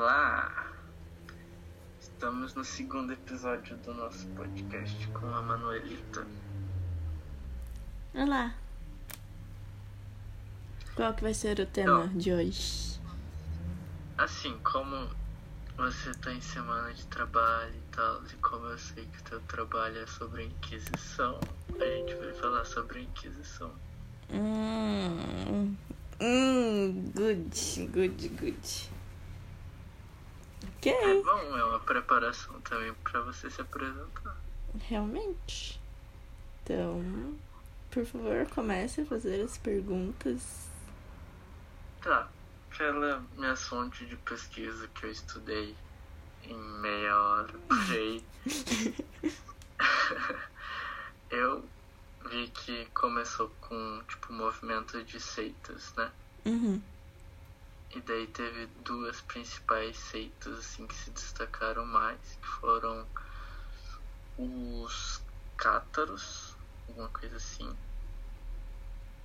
lá! Estamos no segundo episódio do nosso podcast com a Manuelita. Olá! Qual que vai ser o tema Então. de hoje? Assim, como você tá em semana de trabalho e tal, e como eu sei que o teu trabalho é sobre a Inquisição, a gente vai falar sobre a Inquisição. Hum, hum, good, good, good. É Ok, bom, é uma preparação também pra você se apresentar. realmente. Então, por favor, comece a fazer as perguntas. Tá, pela minha fonte de pesquisa que eu estudei em meia hora por aí, eu vi que começou com, tipo, movimento de seitas, né? Uhum, E daí teve duas principais seitas, assim, que se destacaram mais, que foram os cátaros, alguma coisa assim,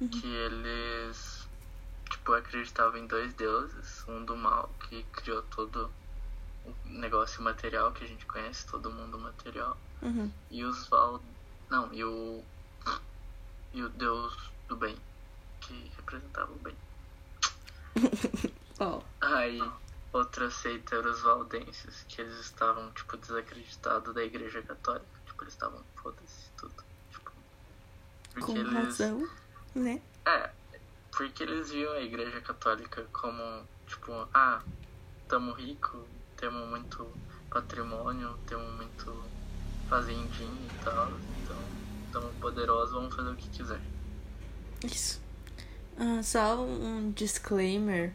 Uhum. que eles, tipo, acreditavam em dois deuses, um do mal, que criou todo o negócio material que a gente conhece, todo mundo material, uhum. e os Val... não, e o... e o deus do bem, que representava o bem. Aí, outra seita era os valdenses, que eles estavam, tipo, desacreditados da igreja católica. Tipo, eles estavam, foda-se, tudo. Tipo, porque com eles... razão, né? É, porque eles viam a igreja católica como, tipo, ah, tamo rico, temos muito patrimônio, temos muito fazendinho e tal, então tamo poderosos, vamos fazer o que quiser. Isso. Ah, só um disclaimer.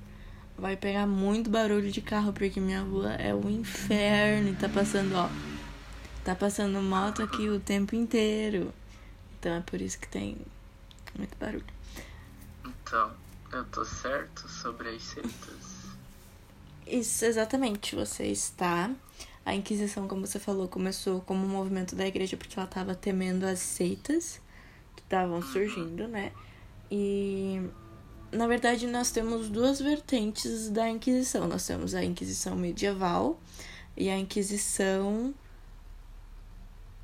Vai pegar muito barulho de carro porque minha rua é o inferno e tá passando, ó. Tá passando moto aqui o tempo inteiro. Então é por isso que tem muito barulho. Então, eu tô certo sobre as seitas. Isso, exatamente. Você está. A Inquisição, como você falou, começou como um movimento da igreja porque ela estava temendo as seitas que estavam surgindo, né? E na verdade nós temos duas vertentes da Inquisição. Nós temos a Inquisição medieval e a Inquisição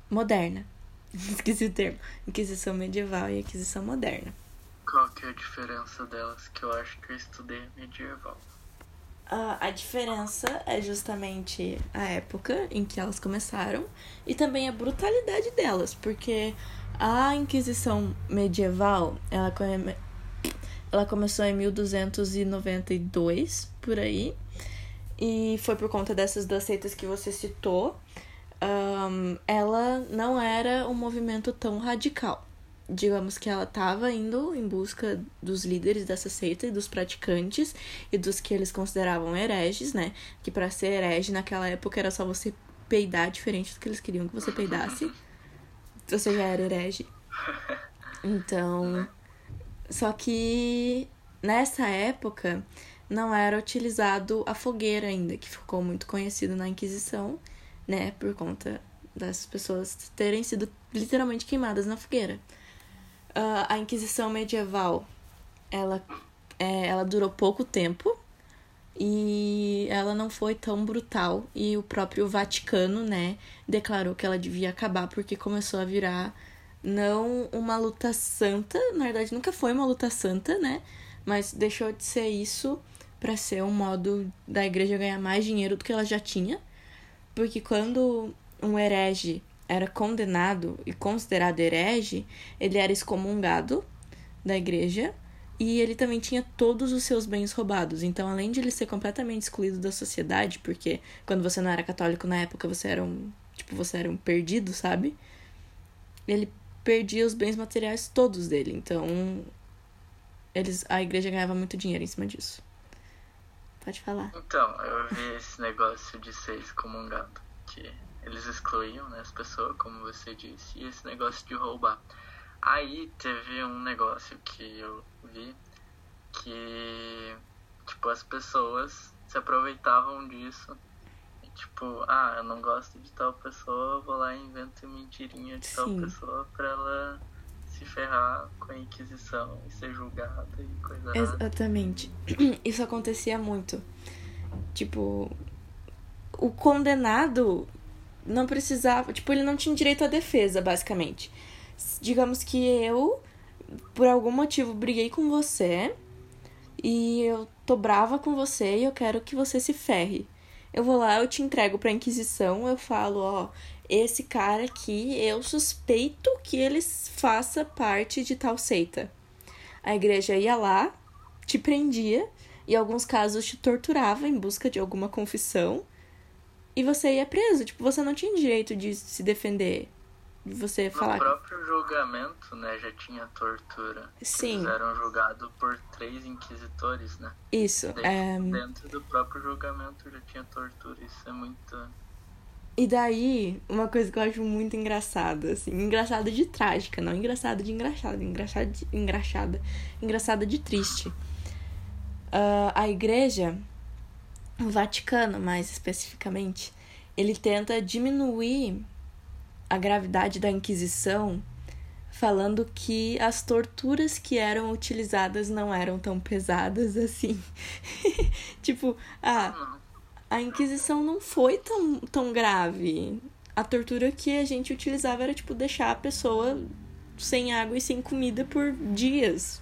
moderna. Esqueci o termo. Inquisição medieval e Inquisição moderna. Qual que é a diferença delas? Que eu acho que eu estudei medieval. Ah, a diferença é justamente a época em que elas começaram e também a brutalidade delas, porque a Inquisição medieval, ela, come... ela começou em 1292, por aí, e foi por conta dessas duas seitas que você citou. Ahn, ela não era um movimento tão radical. Digamos que ela estava indo em busca dos líderes dessa seita e dos praticantes e dos que eles consideravam hereges, né? Que para ser herege naquela época era só você peidar diferente do que eles queriam que você peidasse. Você já era herege. Então, só que nessa época não era utilizado a fogueira ainda, que ficou muito conhecido na Inquisição, né? Por conta das pessoas terem sido literalmente queimadas na fogueira. Ah, a Inquisição medieval, ela, é, ela durou pouco tempo e ela não foi tão brutal. E o próprio Vaticano, né, declarou que ela devia acabar porque começou a virar não uma luta santa, na verdade nunca foi uma luta santa, né, mas deixou de ser isso para ser um modo da igreja ganhar mais dinheiro do que ela já tinha. Porque quando um herege era condenado e considerado herege, ele era excomungado da igreja e ele também tinha todos os seus bens roubados. Então, além de ele ser completamente excluído da sociedade, porque quando você não era católico na época, você era um, tipo, você era um perdido, sabe? Ele perdia os bens materiais todos dele. Então, eles a igreja ganhava muito dinheiro em cima disso. Pode falar. Então, eu vi esse negócio de ser excomungado, que eles excluíam né, as pessoas, como você disse, e esse negócio de roubar. Aí teve um negócio que eu vi que, tipo, as pessoas se aproveitavam disso. E, tipo, ah, eu não gosto de tal pessoa, vou lá e invento mentirinha de tal Sim. pessoa pra ela se ferrar com a Inquisição e ser julgada e coisa. Exatamente. Isso acontecia muito. Tipo, o condenado não precisava. Tipo, ele não tinha direito à defesa, basicamente. Digamos que eu, por algum motivo, briguei com você e eu tô brava com você e eu quero que você se ferre. Eu vou lá, eu te entrego pra Inquisição, eu falo, ó, esse cara aqui, eu suspeito que ele faça parte de tal seita. A igreja ia lá, te prendia, e em alguns casos te torturava em busca de alguma confissão, e você ia preso. Tipo, você não tinha direito de se defender. De você no falar. No próprio julgamento, né, já tinha tortura. Sim. Eles eram julgados por três inquisitores, né? Isso. é... Dentro do próprio julgamento já tinha tortura. Isso é muito. E daí, uma coisa que eu acho muito engraçada, assim, engraçada de trágica, não engraçada de engraçada, engraçada de, engraçada, engraçada de triste. Uh, a igreja, o Vaticano mais especificamente, ele tenta diminuir a gravidade da Inquisição, falando que as torturas que eram utilizadas não eram tão pesadas assim. tipo, ah, a Inquisição não foi tão, tão grave. A tortura que a gente utilizava era, tipo, deixar a pessoa sem água e sem comida por dias.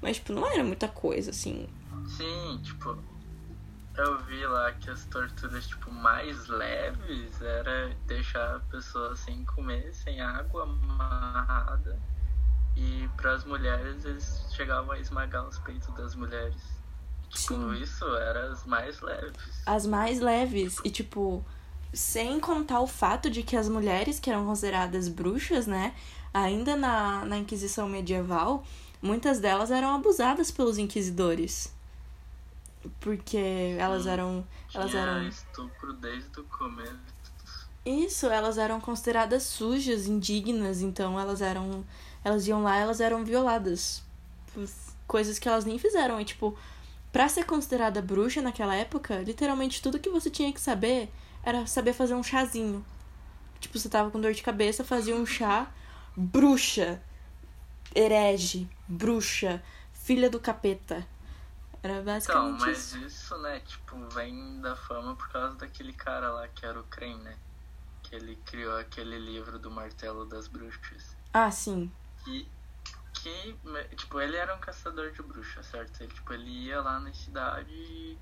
Mas, tipo, não era muita coisa, assim. Sim, tipo, eu vi lá que as torturas, tipo, mais leves era deixar a pessoa sem comer, sem água, amarrada. E para as mulheres, eles chegavam a esmagar os peitos das mulheres. Tipo, Sim. isso era as mais leves. As mais leves. E, tipo, sem contar o fato de que as mulheres que eram consideradas bruxas, né? Ainda na, na Inquisição medieval, muitas delas eram abusadas pelos inquisidores. Porque elas Sim. eram. Elas eram. estupro desde o começo. Isso, elas eram consideradas sujas, indignas, então elas eram. Elas iam lá elas eram violadas. Coisas que elas nem fizeram. E, tipo, Pra ser considerada bruxa naquela época, literalmente tudo que você tinha que saber era saber fazer um chazinho. Tipo, você tava com dor de cabeça, fazia um chá. Bruxa. Herege. Bruxa. Filha do capeta. Era basicamente então, mas isso. isso, né, tipo, vem da fama por causa daquele cara lá que era o Crane, né? Que ele criou aquele livro do Martelo das Bruxas. Ah, sim. E que, tipo, ele era um caçador de bruxas, certo? Ele, tipo, ele ia lá na cidade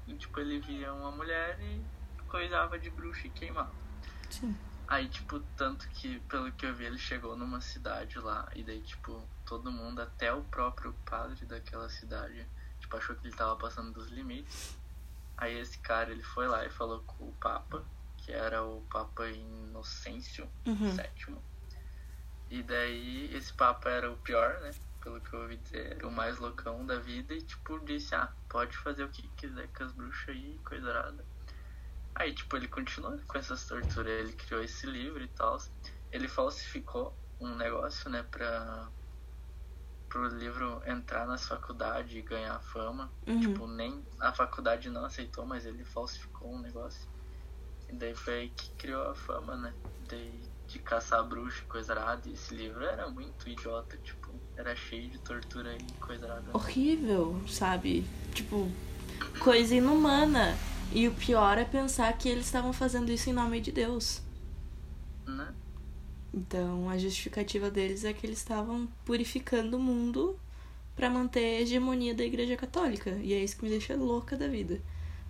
e, tipo, ele via uma mulher e coisava de bruxa e queimava. Sim. Aí, tipo, tanto que, pelo que eu vi, ele chegou numa cidade lá e daí, tipo, todo mundo, até o próprio padre daquela cidade, tipo, achou que ele tava passando dos limites. Aí esse cara, ele foi lá e falou com o Papa, que era o Papa Inocêncio uhum. VII. E daí esse Papa era o pior, né? pelo que eu ouvi dizer, era o mais loucão da vida e, tipo, disse, ah, pode fazer o que quiser com as bruxas aí, coisa arada. Aí, tipo, ele continuou com essas torturas, ele criou esse livro e tal. Ele falsificou um negócio, né, pra pro livro entrar nas faculdades e ganhar fama. Uhum. Tipo, nem a faculdade não aceitou, mas ele falsificou um negócio. E daí foi aí que criou a fama, né? Daí de caçar bruxa e coisa arada. E esse livro era muito idiota, tipo, era cheio de tortura e coisa nada. Horrível, sabe? Tipo, coisa inumana. E o pior é pensar que eles estavam fazendo isso em nome de Deus. Né? Então a justificativa deles é que eles estavam purificando o mundo para manter a hegemonia da Igreja Católica. E é isso que me deixa louca da vida.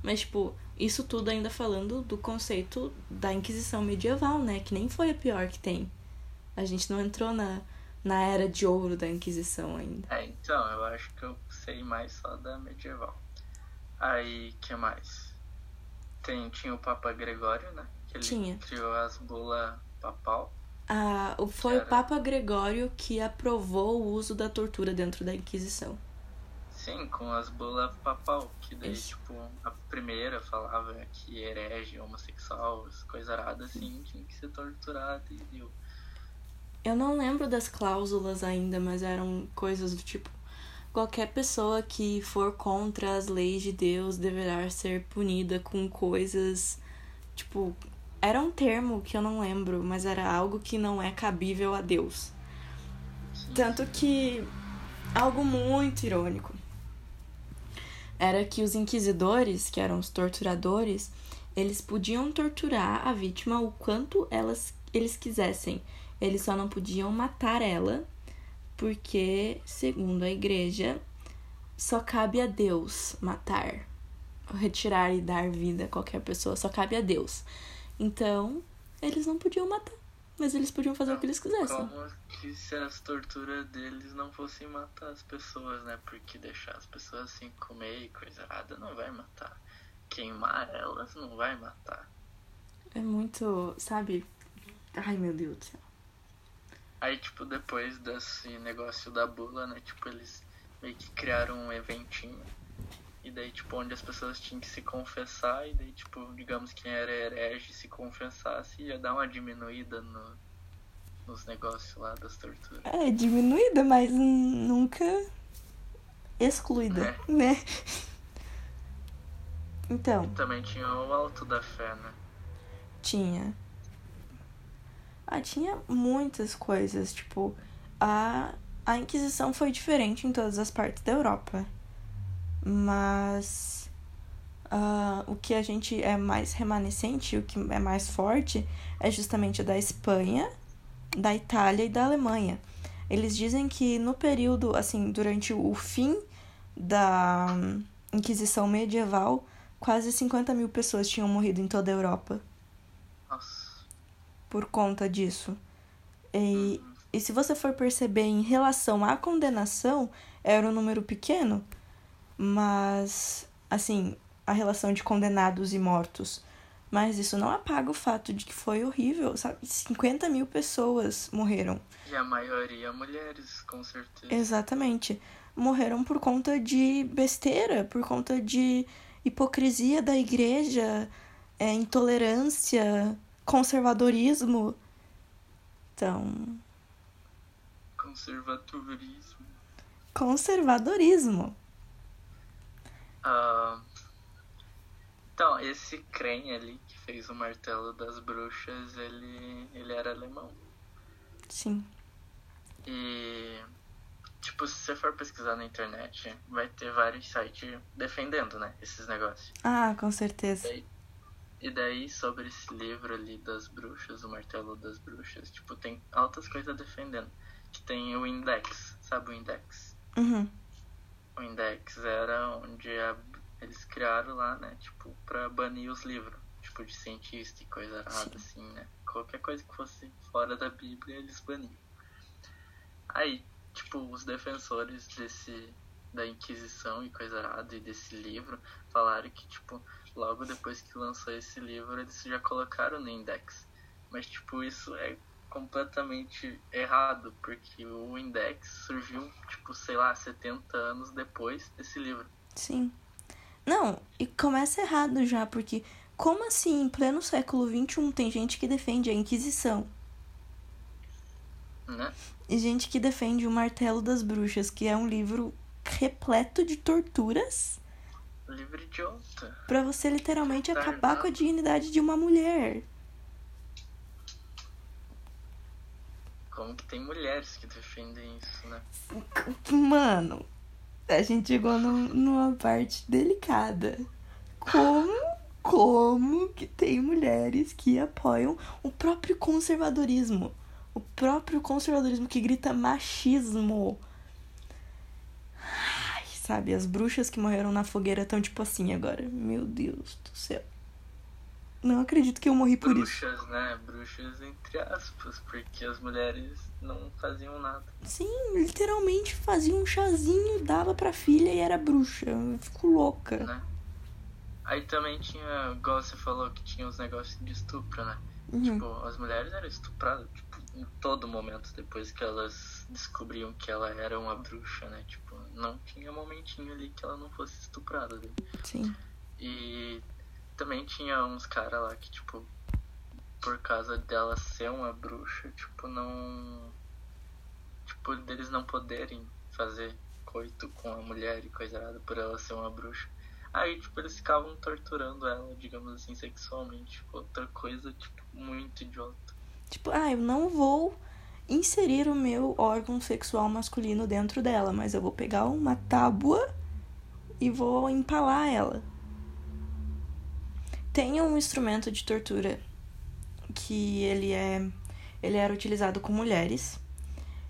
Mas, tipo, isso tudo ainda falando do conceito da Inquisição medieval, né? Que nem foi a pior que tem. A gente não entrou na, na era de ouro da Inquisição ainda. É, então, eu acho que eu sei mais só da medieval. Aí, que mais? Tem, tinha o Papa Gregório, né? Que ele tinha. criou as bulas papal. Ah, foi era... o Papa Gregório que aprovou o uso da tortura dentro da Inquisição. Sim, com as bulas papal, que daí, Isso. tipo, a primeira falava que herege, homossexual, coisa arada assim, tinha que ser torturado e deu. Eu não lembro das cláusulas ainda, mas eram coisas do tipo: qualquer pessoa que for contra as leis de Deus deverá ser punida com coisas. Tipo, era um termo que eu não lembro, mas era algo que não é cabível a Deus. Tanto que. Algo muito irônico. era que os inquisidores, que eram os torturadores, eles podiam torturar a vítima o quanto elas, eles quisessem. Eles só não podiam matar ela, porque, segundo a igreja, só cabe a Deus matar, retirar e dar vida a qualquer pessoa, só cabe a Deus. Então, eles não podiam matar, mas eles podiam fazer o que eles quisessem. Como que se as torturas deles não fossem matar as pessoas, né? Porque deixar as pessoas assim comer e coisa errada não vai matar. Queimar elas não vai matar. É muito, sabe? Ai, meu Deus do céu. Aí, tipo, depois desse negócio da bula, né? Tipo, eles meio que criaram um eventinho. E daí, tipo, onde as pessoas tinham que se confessar. E daí, tipo, digamos quem era herege se confessasse, ia dar uma diminuída no, nos negócios lá das torturas. É, diminuída, mas nunca excluída, É. né? Então, E também tinha o alto da fé, né? tinha. Ah, tinha muitas coisas, tipo, a, a Inquisição foi diferente em todas as partes da Europa. Mas ah, o que a gente é mais remanescente, o que é mais forte, é justamente da Espanha, da Itália e da Alemanha. Eles dizem que no período, assim, durante o fim da Inquisição medieval, quase 50 mil pessoas tinham morrido em toda a Europa Nossa. por conta disso. E, e se você for perceber em relação à condenação, era um número pequeno, mas, assim, a relação de condenados e mortos. Mas isso não apaga o fato de que foi horrível, sabe? 50 mil pessoas morreram. E a maioria mulheres, com certeza. Exatamente. Morreram por conta de besteira, por conta de hipocrisia da igreja, é, intolerância, conservadorismo. Então, Conservadorismo. conservadorismo. Então, esse Kren ali que fez o martelo das bruxas, ele, ele era alemão. Sim. E, tipo, se você for pesquisar na internet, vai ter vários sites defendendo, né, esses negócios. Ah, com certeza. E daí, sobre esse livro ali das bruxas, o martelo das bruxas, tipo, tem altas coisas defendendo. Que tem o index, sabe o index? Uhum. O index era onde a- eles criaram lá, né, tipo, pra banir os livros. Tipo, de cientista e coisa errada, assim, né? Qualquer coisa que fosse fora da Bíblia, eles baniam. Aí, tipo, os defensores desse da Inquisição e coisa errada e desse livro falaram que, tipo, logo depois que lançou esse livro, eles já colocaram no index. Mas, tipo, isso é completamente errado, porque o index surgiu, tipo, sei lá, 70 anos depois desse livro. Sim. Não, e começa errado já, porque como assim, em pleno século XXI, tem gente que defende a Inquisição? Né? E gente que defende o Martelo das Bruxas, que é um livro repleto de torturas Livro idiota. pra você literalmente acabar com a dignidade de uma mulher. Como que tem mulheres que defendem isso, né? Mano, a gente chegou num- numa parte delicada. Como, como que tem mulheres que apoiam o próprio conservadorismo? O próprio conservadorismo que grita machismo. Ai, sabe, as bruxas que morreram na fogueira estão tipo assim agora. Meu Deus do céu. Não acredito que eu morri por isso. Bruxas, né? Bruxas entre aspas, porque as mulheres não faziam nada. Sim, literalmente fazia um chazinho, dava pra filha e era bruxa. Eu fico louca. né? Aí também tinha, igual você falou, que tinha os negócios de estupro, né? Uhum. Tipo, as mulheres eram estupradas, tipo, em todo momento, depois que elas descobriam que ela era uma bruxa, né? Tipo, não tinha momentinho ali que ela não fosse estuprada. né? Sim. E também tinha uns caras lá que, tipo, por causa dela ser uma bruxa, tipo, não. Tipo, deles não poderem fazer coito com a mulher e coisa errada por ela ser uma bruxa. Aí, tipo, eles ficavam torturando ela, digamos assim, sexualmente. Outra coisa, tipo, muito idiota. Tipo, ah, eu não vou inserir o meu órgão sexual masculino dentro dela, mas eu vou pegar uma tábua, e vou empalar ela. Tem um instrumento de tortura que ele é ele era utilizado com mulheres.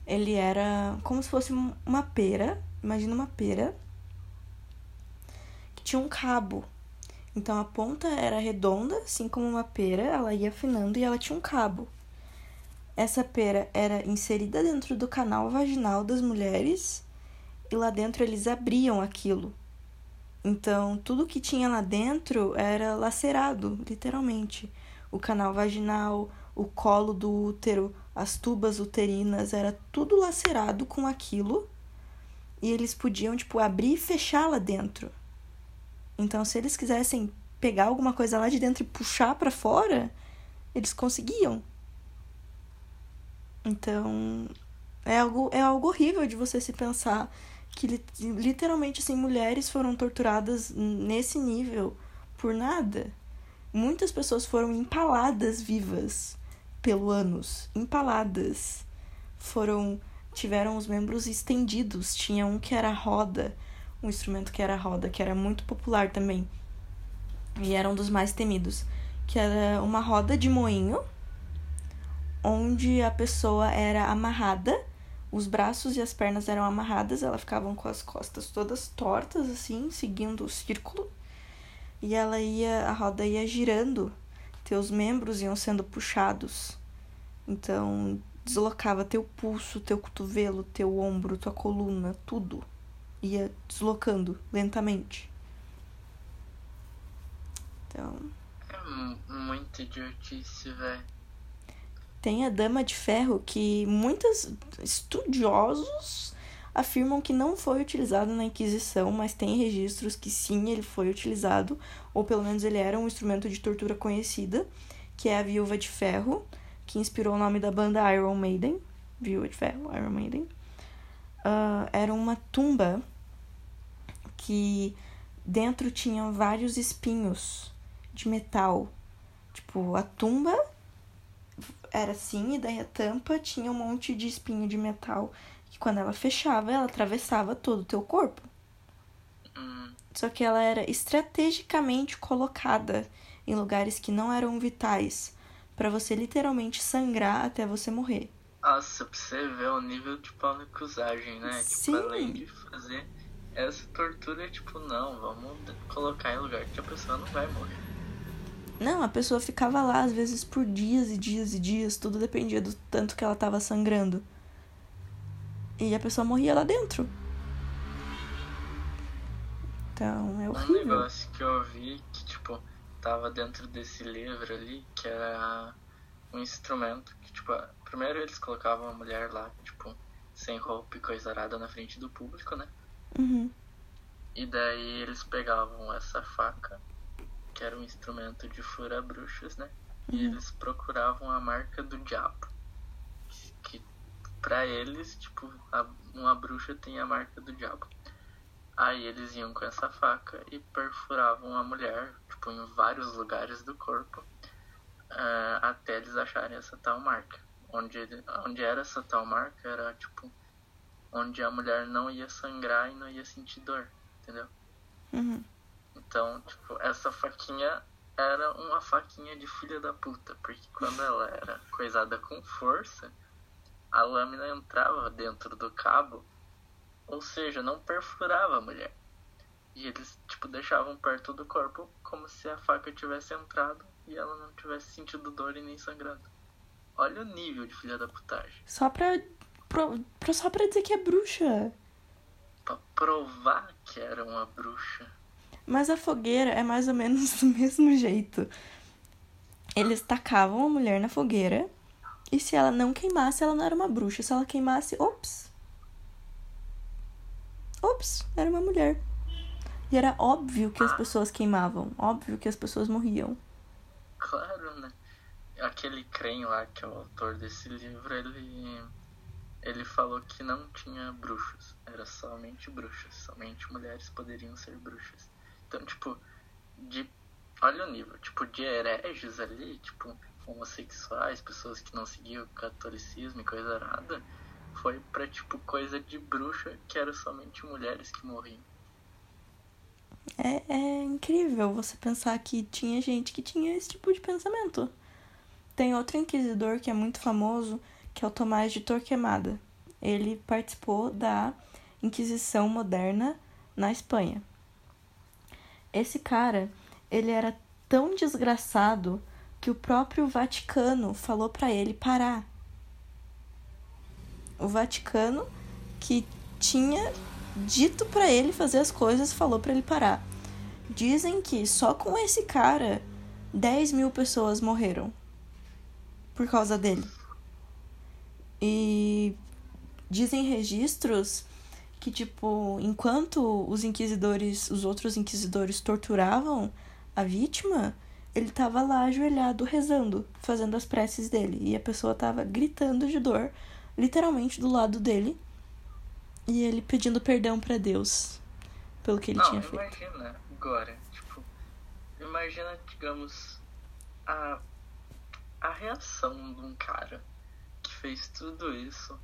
Ele era como se fosse uma pera, imagina uma pera que tinha um cabo. Então a ponta era redonda, assim como uma pera, ela ia afinando e ela tinha um cabo. Essa pera era inserida dentro do canal vaginal das mulheres e lá dentro eles abriam aquilo. Então, tudo que tinha lá dentro era lacerado, literalmente. O canal vaginal, o colo do útero, as tubas uterinas, era tudo lacerado com aquilo. E eles podiam, tipo, abrir e fechar lá dentro. Então, se eles quisessem pegar alguma coisa lá de dentro e puxar para fora, eles conseguiam. Então, é algo, é algo horrível de você se pensar que literalmente assim mulheres foram torturadas nesse nível por nada. Muitas pessoas foram empaladas vivas pelo ânus, empaladas. Foram tiveram os membros estendidos, tinha um que era roda, um instrumento que era roda, que era muito popular também. E era um dos mais temidos, que era uma roda de moinho onde a pessoa era amarrada, os braços e as pernas eram amarradas, ela ficava com as costas todas tortas assim, seguindo o círculo. E ela ia, a roda ia girando, teus membros iam sendo puxados. Então, deslocava teu pulso, teu cotovelo, teu ombro, tua coluna, tudo ia deslocando lentamente. Então, é muito idiotice, velho. Tem a Dama de Ferro, que muitos estudiosos afirmam que não foi utilizado na Inquisição, mas tem registros que sim, ele foi utilizado, ou pelo menos ele era um instrumento de tortura conhecida, que é a Viúva de Ferro, que inspirou o nome da banda Iron Maiden, Viúva de Ferro, Iron Maiden. Uh, era uma tumba que dentro tinha vários espinhos de metal. Tipo, a tumba era assim, e daí a tampa tinha um monte de espinho de metal que quando ela fechava, ela atravessava todo o teu corpo. Hum. Só que ela era estrategicamente colocada em lugares que não eram vitais, para você literalmente sangrar até você morrer. Nossa, pra você ver o nível de panicusagem, né? Sim. Tipo, além de fazer essa tortura, tipo, não, vamos colocar em lugar que a pessoa não vai morrer. Não, a pessoa ficava lá às vezes por dias e dias e dias, tudo dependia do tanto que ela tava sangrando. E a pessoa morria lá dentro. Então, é horrível. Um negócio que eu vi que, tipo, tava dentro desse livro ali, que era um instrumento que, tipo, primeiro eles colocavam a mulher lá, tipo, sem roupa e coisa arada na frente do público, né? Uhum. E daí eles pegavam essa faca que era um instrumento de fura-bruxas, né? Uhum. E eles procuravam a marca do diabo. Que para eles, tipo, a, uma bruxa tem a marca do diabo. Aí eles iam com essa faca e perfuravam a mulher, tipo, em vários lugares do corpo, uh, até eles acharem essa tal marca. Onde, onde era essa tal marca era, tipo, onde a mulher não ia sangrar e não ia sentir dor, entendeu? Uhum. Então, tipo, essa faquinha era uma faquinha de filha da puta, porque quando ela era coisada com força, a lâmina entrava dentro do cabo, ou seja, não perfurava a mulher. E eles, tipo, deixavam perto do corpo como se a faca tivesse entrado e ela não tivesse sentido dor e nem sangrando. Olha o nível de filha da putagem. Só pra, pro, só pra dizer que é bruxa. Pra provar que era uma bruxa. Mas a fogueira é mais ou menos do mesmo jeito. Eles tacavam a mulher na fogueira e se ela não queimasse, ela não era uma bruxa. Se ela queimasse, ops. Ops, era uma mulher. E era óbvio que as pessoas queimavam, óbvio que as pessoas morriam. Claro, né? Aquele Crane lá, que é o autor desse livro, ele ele falou que não tinha bruxas, era somente bruxas, somente mulheres poderiam ser bruxas. Então, tipo, de. Olha o nível, tipo, de hereges ali, tipo, homossexuais, pessoas que não seguiam o catolicismo e coisa errada, foi pra, tipo, coisa de bruxa que era somente mulheres que morriam. É, é incrível você pensar que tinha gente que tinha esse tipo de pensamento. Tem outro inquisidor que é muito famoso, que é o Tomás de Torquemada. Ele participou da Inquisição Moderna na Espanha. Esse cara, ele era tão desgraçado que o próprio Vaticano falou para ele parar. O Vaticano que tinha dito para ele fazer as coisas falou para ele parar. Dizem que só com esse cara 10 mil pessoas morreram por causa dele. E dizem registros que, tipo, enquanto os inquisidores, os outros inquisidores torturavam a vítima, ele tava lá ajoelhado rezando, fazendo as preces dele. E a pessoa tava gritando de dor, literalmente do lado dele. E ele pedindo perdão para Deus pelo que ele Não, tinha feito. imagina agora, tipo, imagina, digamos, a, a reação de um cara que fez tudo isso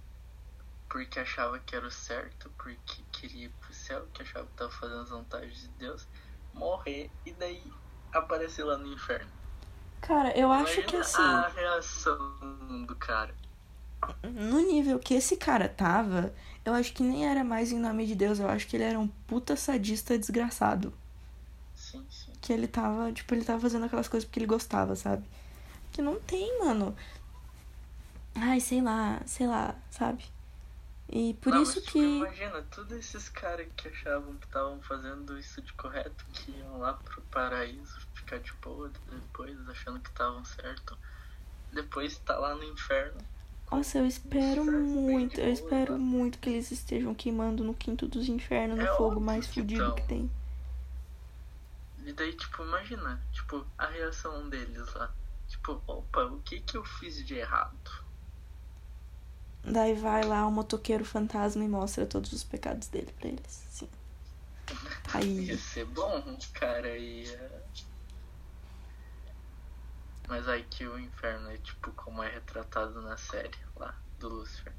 porque achava que era o certo, porque queria ir pro céu, que achava que tava fazendo as vontades de Deus, morrer e daí aparecer lá no inferno. Cara, eu acho Imagina que assim. a reação do cara. no nível que esse cara tava, eu acho que nem era mais em nome de Deus, eu acho que ele era um puta sadista desgraçado. Sim, sim. Que ele tava, tipo, ele tava fazendo aquelas coisas porque ele gostava, sabe? Que não tem, mano. Ai, sei lá, sei lá, sabe? E por Não, isso mas, tipo, que. Imagina, todos esses caras que achavam que estavam fazendo isso de correto, que iam lá pro paraíso ficar de boa depois, achando que estavam certo. Depois tá lá no inferno. Nossa, eu espero bem muito, eu espero né? muito que eles estejam queimando no quinto dos infernos, no É fogo mais fudido tão. que tem. E daí, tipo, imagina, tipo, a reação deles lá. Tipo, opa, o que que eu fiz de errado? Daí vai lá o motoqueiro fantasma e mostra todos os pecados dele pra eles. Sim. Aí. Ia ser bom, cara, ia. Mas aí que o inferno é tipo como é retratado na série lá do Lucifer.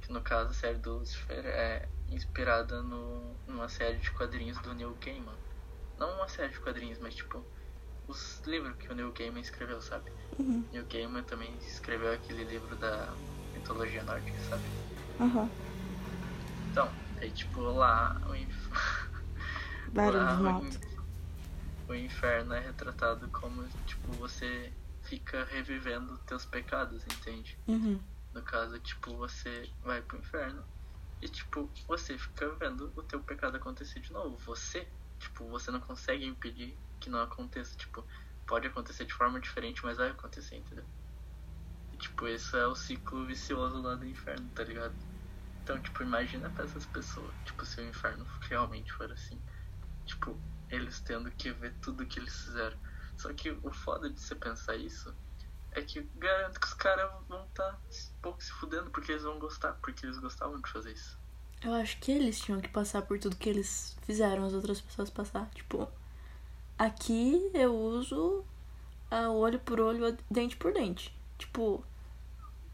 Que no caso a série do Lucifer é inspirada no, numa série de quadrinhos do Neil Gaiman. Não uma série de quadrinhos, mas tipo os livros que o Neil Gaiman escreveu, sabe? Uhum. Neil Gaiman também escreveu aquele livro da mitologia nórdica, sabe? Aham. Então, aí tipo lá o inf... Barulho lá, de o moto. in- o inferno é retratado como tipo você fica revivendo teus pecados, entende? Uhum. No caso, tipo, você vai pro inferno e tipo, você fica vendo o teu pecado acontecer de novo. Você, tipo, você não consegue impedir que não aconteça, tipo, pode acontecer de forma diferente, mas vai acontecer, entendeu? Tipo, esse é o ciclo vicioso lá do inferno, tá ligado? Então, tipo, imagina pra essas pessoas, tipo, se o inferno realmente for assim. Tipo, eles tendo que ver tudo que eles fizeram. Só que o foda de você pensar isso é que garanto que os caras vão estar tá um pouco se fudendo porque eles vão gostar, porque eles gostavam de fazer isso. Eu acho que eles tinham que passar por tudo que eles fizeram as outras pessoas passar. Tipo, aqui eu uso ah, olho por olho, dente por dente. Tipo,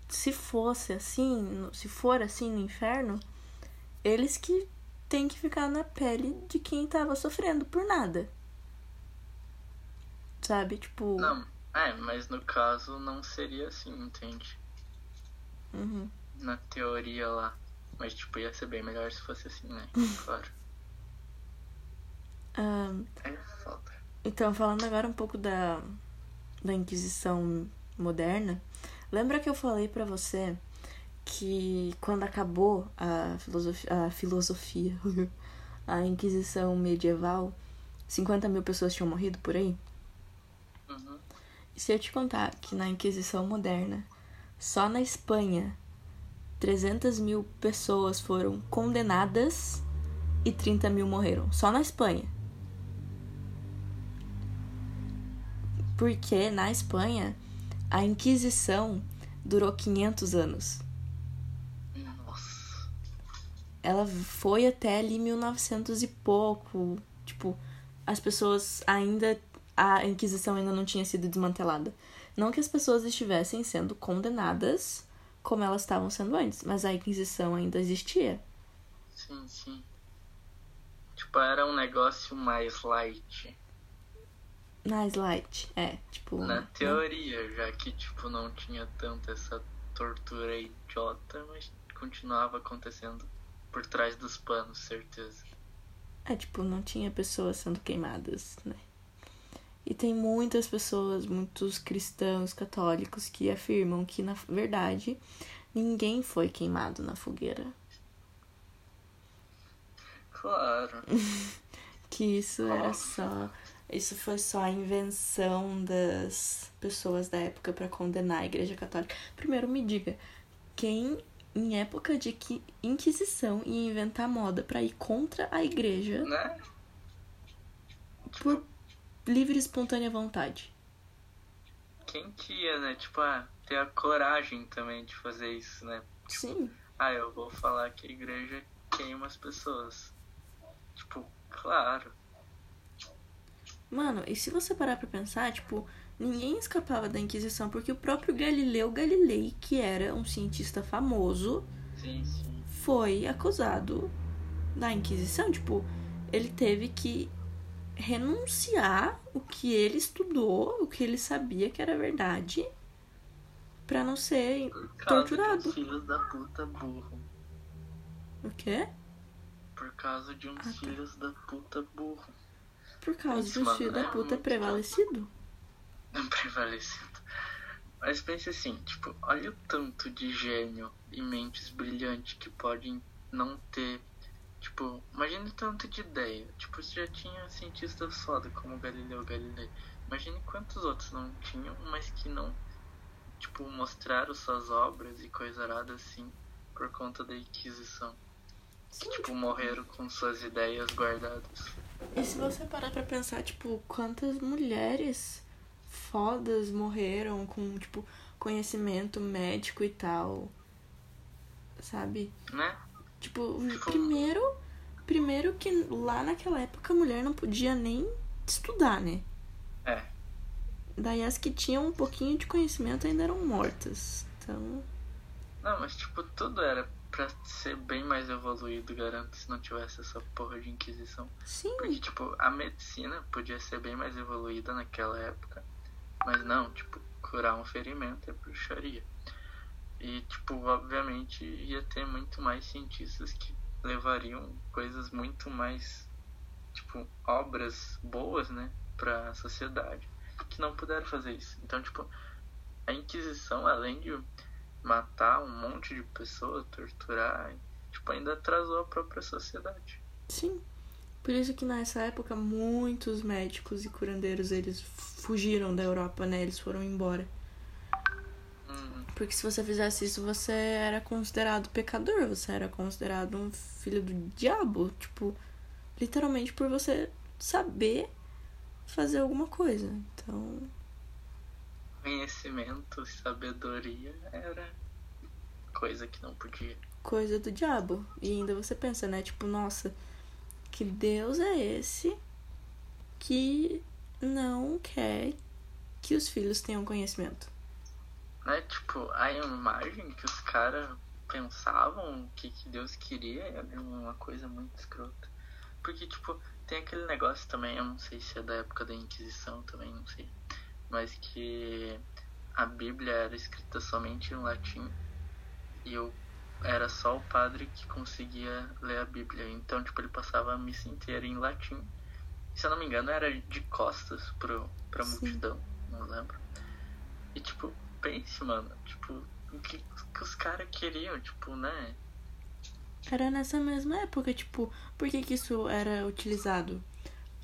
se fosse assim, se for assim no inferno, eles que têm que ficar na pele de quem tava sofrendo por nada. Sabe? Tipo. Não, é, mas no caso não seria assim, entende? Uhum. Na teoria lá. Mas tipo, ia ser bem melhor se fosse assim, né? Claro. Ahn, É foda. Então, falando agora um pouco da, da Inquisição moderna, lembra que eu falei pra você que quando acabou a filosofia, a, filosofia, a Inquisição medieval, 50 mil pessoas tinham morrido por aí? Uhum. E se eu te contar que na Inquisição moderna, só na Espanha, 300 mil pessoas foram condenadas e 30 mil morreram. Só na Espanha. Porque na Espanha, a Inquisição durou 500 anos. Nossa. Ela foi até ali 1900 e pouco. Tipo, as pessoas ainda. A Inquisição ainda não tinha sido desmantelada. Não que as pessoas estivessem sendo condenadas como elas estavam sendo antes, mas a Inquisição ainda existia. Sim, sim. Tipo, era um negócio mais light. Mais light, é, tipo. Na teoria, já que, tipo, não tinha tanto essa tortura idiota, mas continuava acontecendo por trás dos panos, certeza. É, tipo, não tinha pessoas sendo queimadas, né? E tem muitas pessoas, muitos cristãos católicos que afirmam que, na verdade, ninguém foi queimado na fogueira. Claro. que isso era só. Isso foi só a invenção das pessoas da época para condenar a Igreja Católica. Primeiro, me diga, quem em época de que Inquisição ia inventar moda para ir contra a Igreja Né? por livre e espontânea vontade? Quem que ia, né? Tipo, ah, ter a coragem também de fazer isso, né? Sim. Ah, eu vou falar que a igreja queima as pessoas. Tipo, claro. Mano, e se você parar pra pensar, tipo, ninguém escapava da Inquisição porque o próprio Galileu Galilei, que era um cientista famoso, Sim, sim. foi acusado da Inquisição. Tipo, ele teve que renunciar o que ele estudou, o que ele sabia que era verdade, pra não ser Por causa torturado. de uns filhos da puta burro. O quê? Por causa de uns Ah, tá. filhos da puta burro. Por causa do filho da é puta muito prevalecido. prevalecido. Mas pense assim, tipo, olha o tanto de gênio e mentes brilhantes que podem não ter. Tipo, imagine o tanto de ideia. Tipo, você já tinha cientistas foda como Galileu Galilei. Imagine quantos outros não tinham, mas que não, tipo, mostraram suas obras e coisa arada assim por conta da Inquisição. Sim, Tipo, morreram com suas ideias guardadas. E se você parar pra pensar, tipo, quantas mulheres fodas morreram com, tipo, conhecimento médico e tal. Sabe? Né? Tipo, primeiro, primeiro que lá naquela época a mulher não podia nem estudar, né? É. Daí as que tinham um pouquinho de conhecimento ainda eram mortas. Então, Não, mas tipo, tudo era pra ser bem mais evoluído, garanto, se não tivesse essa porra de Inquisição. sim, Porque, tipo, a medicina podia ser bem mais evoluída naquela época. Mas não, tipo, curar um ferimento é bruxaria. E, tipo, obviamente ia ter muito mais cientistas que levariam coisas muito mais, tipo, obras boas, né, pra sociedade, que não puderam fazer isso. Então, tipo, a Inquisição, além de matar um monte de pessoas, torturar, tipo, ainda atrasou a própria sociedade. sim. Por isso que nessa época muitos médicos e curandeiros eles fugiram da Europa, né? Eles foram embora. Hum, Porque se você fizesse isso, você era considerado pecador, você era considerado um filho do diabo. Tipo, literalmente por você saber fazer alguma coisa. Então, conhecimento, sabedoria era coisa que não podia. coisa do diabo. E ainda você pensa, né? Tipo, nossa, que Deus é esse que não quer que os filhos tenham conhecimento? Né? Tipo, a imagem que os caras pensavam que, que Deus queria era uma coisa muito escrota. Porque, tipo, tem aquele negócio também, eu não sei se é da época da Inquisição também, não sei. Mas que a Bíblia era escrita somente em latim e eu era só o padre que conseguia ler a Bíblia. Então, tipo, ele passava a missa inteira em latim. Se eu não me engano, era de costas pro, pra Sim. multidão, não lembro. E, tipo, pense, mano, tipo, o que, que os caras queriam, tipo, né? Era nessa mesma época, tipo, por que, que isso era utilizado?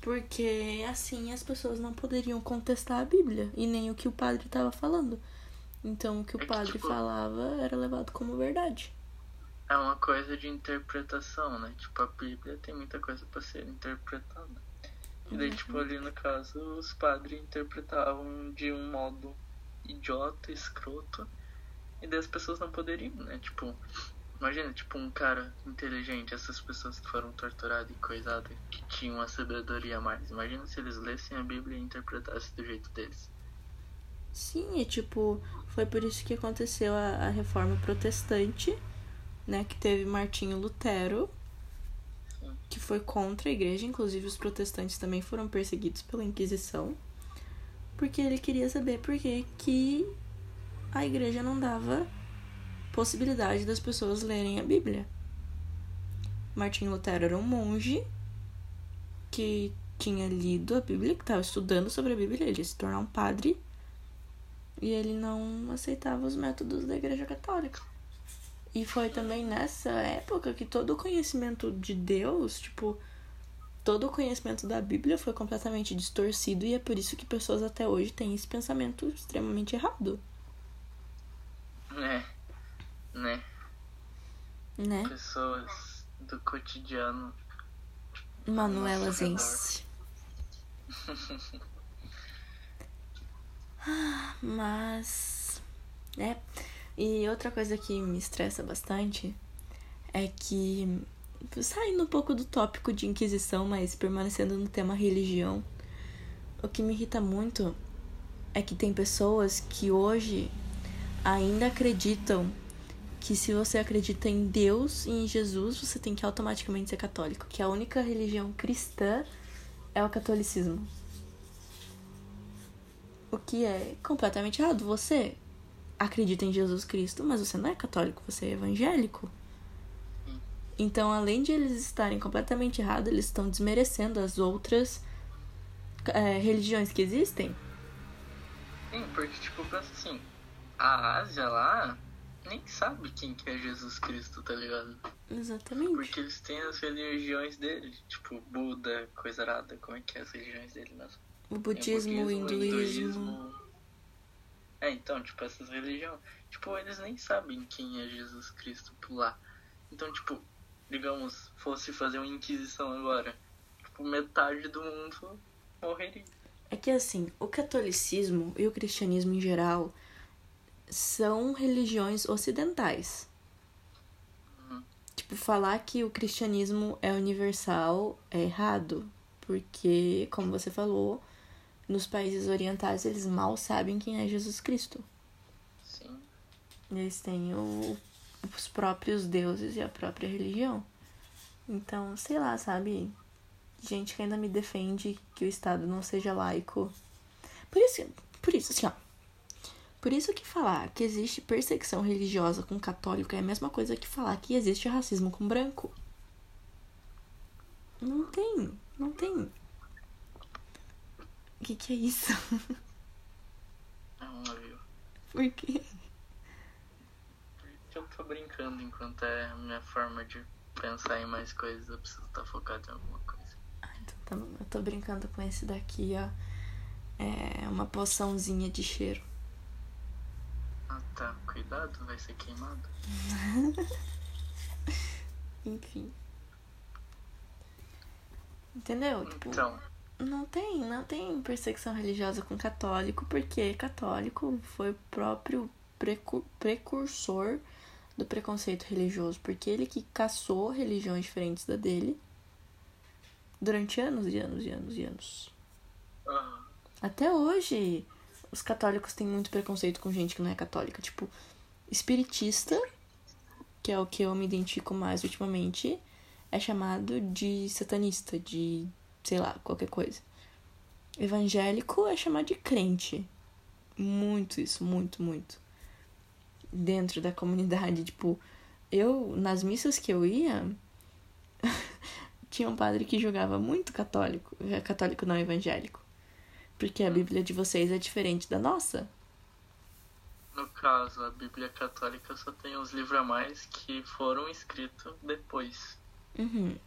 Porque assim as pessoas não poderiam contestar a Bíblia e nem o que o padre estava falando. Então o que É o que, padre tipo- falava era levado como verdade. É uma coisa de interpretação, né? Tipo, a Bíblia tem muita coisa pra ser interpretada. E daí, tipo, ali no caso, os padres interpretavam de um modo idiota, escroto, e daí as pessoas não poderiam, né? Tipo, imagina, tipo, um cara inteligente, essas pessoas que foram torturadas e coisadas, que tinham a sabedoria a mais. Imagina se eles lessem a Bíblia e interpretassem do jeito deles. Sim, e tipo, foi por isso que aconteceu a, a reforma protestante, né? Que teve Martinho Lutero, que foi contra a igreja, inclusive os protestantes também foram perseguidos pela Inquisição, porque ele queria saber por que, que a igreja não dava possibilidade das pessoas lerem a Bíblia. Martim Lutero era um monge que tinha lido a Bíblia, que estava estudando sobre a Bíblia, ele ia se tornar um padre e ele não aceitava os métodos da Igreja Católica. E foi também nessa época que todo o conhecimento de Deus, tipo, todo o conhecimento da Bíblia foi completamente distorcido e é por isso que pessoas até hoje têm esse pensamento extremamente errado. Né? Né? Né? Pessoas do cotidiano. Manuela Zense. Mas. É. E outra coisa que me estressa bastante é que. Saindo um pouco do tópico de Inquisição, mas permanecendo no tema religião, o que me irrita muito é que tem pessoas que hoje ainda acreditam que se você acredita em Deus e em Jesus, você tem que automaticamente ser católico, que a única religião cristã é o catolicismo. O que é completamente errado. Você acredita em Jesus Cristo, mas você não é católico, você é evangélico. Então, além de eles estarem completamente errados, eles estão desmerecendo as outras é, religiões que existem. Sim, porque, tipo, pensa assim, a Ásia lá nem sabe quem que é Jesus Cristo, tá ligado? Exatamente. Porque eles têm as religiões deles, tipo, Buda, coisa arada, como é que é as religiões dele mesmo? O budismo, o hinduísmo. É, então, tipo, essas religiões. Tipo, eles nem sabem quem é Jesus Cristo por lá. Então, tipo, digamos, fosse fazer uma inquisição agora. Tipo, metade do mundo morreria. É que assim, o catolicismo e o cristianismo em geral são religiões ocidentais. Uhum. Tipo, falar que o cristianismo é universal é errado. Porque, como você falou, nos países orientais eles mal sabem quem é Jesus Cristo. Sim. Eles têm o, os próprios deuses e a própria religião. Então, sei lá, sabe? Gente que ainda me defende que o Estado não seja laico. Por isso, por isso, assim, ó. Por isso que falar que existe perseguição religiosa com católico é a mesma coisa que falar que existe racismo com branco. Não tem, não tem. O que, que é isso? Não, viu? Por quê? Porque eu tô brincando enquanto é a minha forma de pensar em mais coisas, eu preciso estar focado em alguma coisa. Ah, então tá bom. Eu tô brincando com esse daqui, ó. É uma poçãozinha de cheiro. Ah tá, cuidado, vai ser queimado. Enfim. Entendeu? Tipo, Então, não tem, não tem perseguição religiosa com católico, porque católico foi o próprio precu- precursor do preconceito religioso, porque ele que caçou religiões diferentes da dele durante anos e anos e anos e anos. ah, Até hoje, os católicos têm muito preconceito com gente que não é católica. Tipo, espiritista, que é o que eu me identifico mais ultimamente, é chamado de satanista, de sei lá, qualquer coisa. Evangélico é chamado de crente. Muito isso, muito, muito. Dentro da comunidade, tipo, eu, nas missas que eu ia, tinha um padre que julgava muito católico, católico não evangélico. Porque a Bíblia de vocês é diferente da nossa. no caso, a Bíblia Católica só tem os livros a mais que foram escritos depois. Uhum.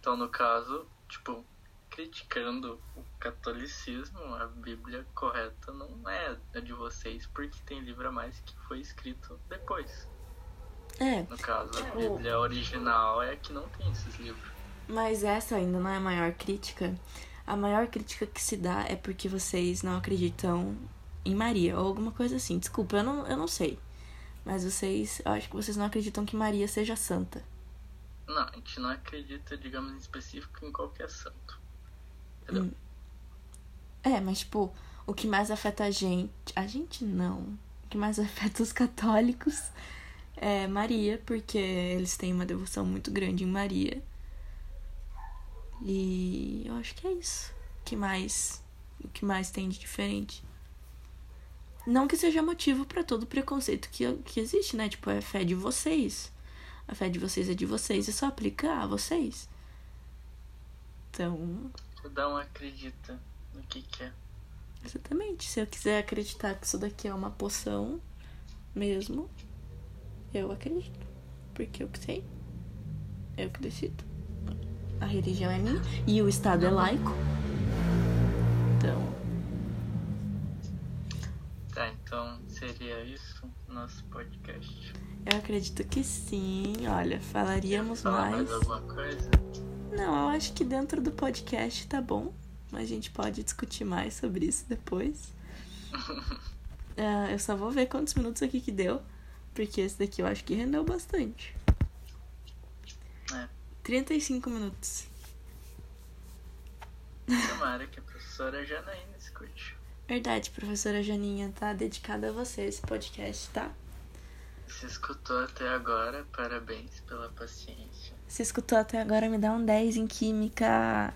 Então, no caso, tipo, criticando o catolicismo, a Bíblia correta não é a de vocês, porque tem livro a mais que foi escrito depois. É, No caso, a Tipo- Bíblia original é a que não tem esses livros. mas essa ainda não é a maior crítica. A maior crítica que se dá é porque vocês não acreditam em Maria, ou alguma coisa assim. Desculpa, eu não, eu não sei. Mas vocês, eu acho que vocês não acreditam que Maria seja santa. Não, a gente não acredita, digamos, em específico em qualquer santo. Entendeu? Hum. É, mas tipo, o que mais afeta a gente. A gente não. O que mais afeta os católicos é Maria, porque eles têm uma devoção muito grande em Maria. E eu acho que é isso. O que mais, o que mais tem de diferente? Não que seja motivo para todo o preconceito que, que existe, né? Tipo, é fé de vocês. A fé de vocês é de vocês e só aplica a vocês. Então. Cada um acredita no que quer. Exatamente. Se eu quiser acreditar que isso daqui é uma poção mesmo, eu acredito. Porque eu que sei. Eu que decido. A religião é minha e o Estado é laico. Então. Tá, então seria isso nosso podcast. Eu acredito que sim. Olha, falaríamos Falar mais. mais alguma coisa? Não, eu acho que dentro do podcast tá bom. A gente pode discutir mais sobre isso depois. Ah, eu só vou ver quantos minutos aqui que deu. Porque esse daqui eu acho que rendeu bastante. É. 35 minutos. Tomara que a professora Janaína escute. Verdade, professora Janinha, tá dedicada a você esse podcast, tá? Se escutou até agora, parabéns pela paciência. Se escutou até agora, me dá um 10 em química.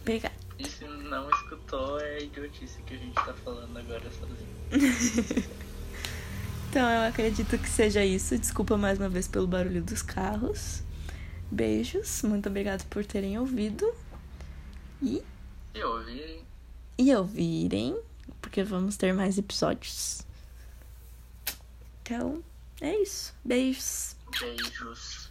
Obrigada. E se não escutou, é a idiotice que a gente tá falando agora sozinho. Então eu acredito que seja isso. Desculpa mais uma vez pelo barulho dos carros. Beijos, muito obrigado por terem ouvido. E, E ouvirem, e ouvirem, porque vamos ter mais episódios. Então, é isso. Beijos. beijos.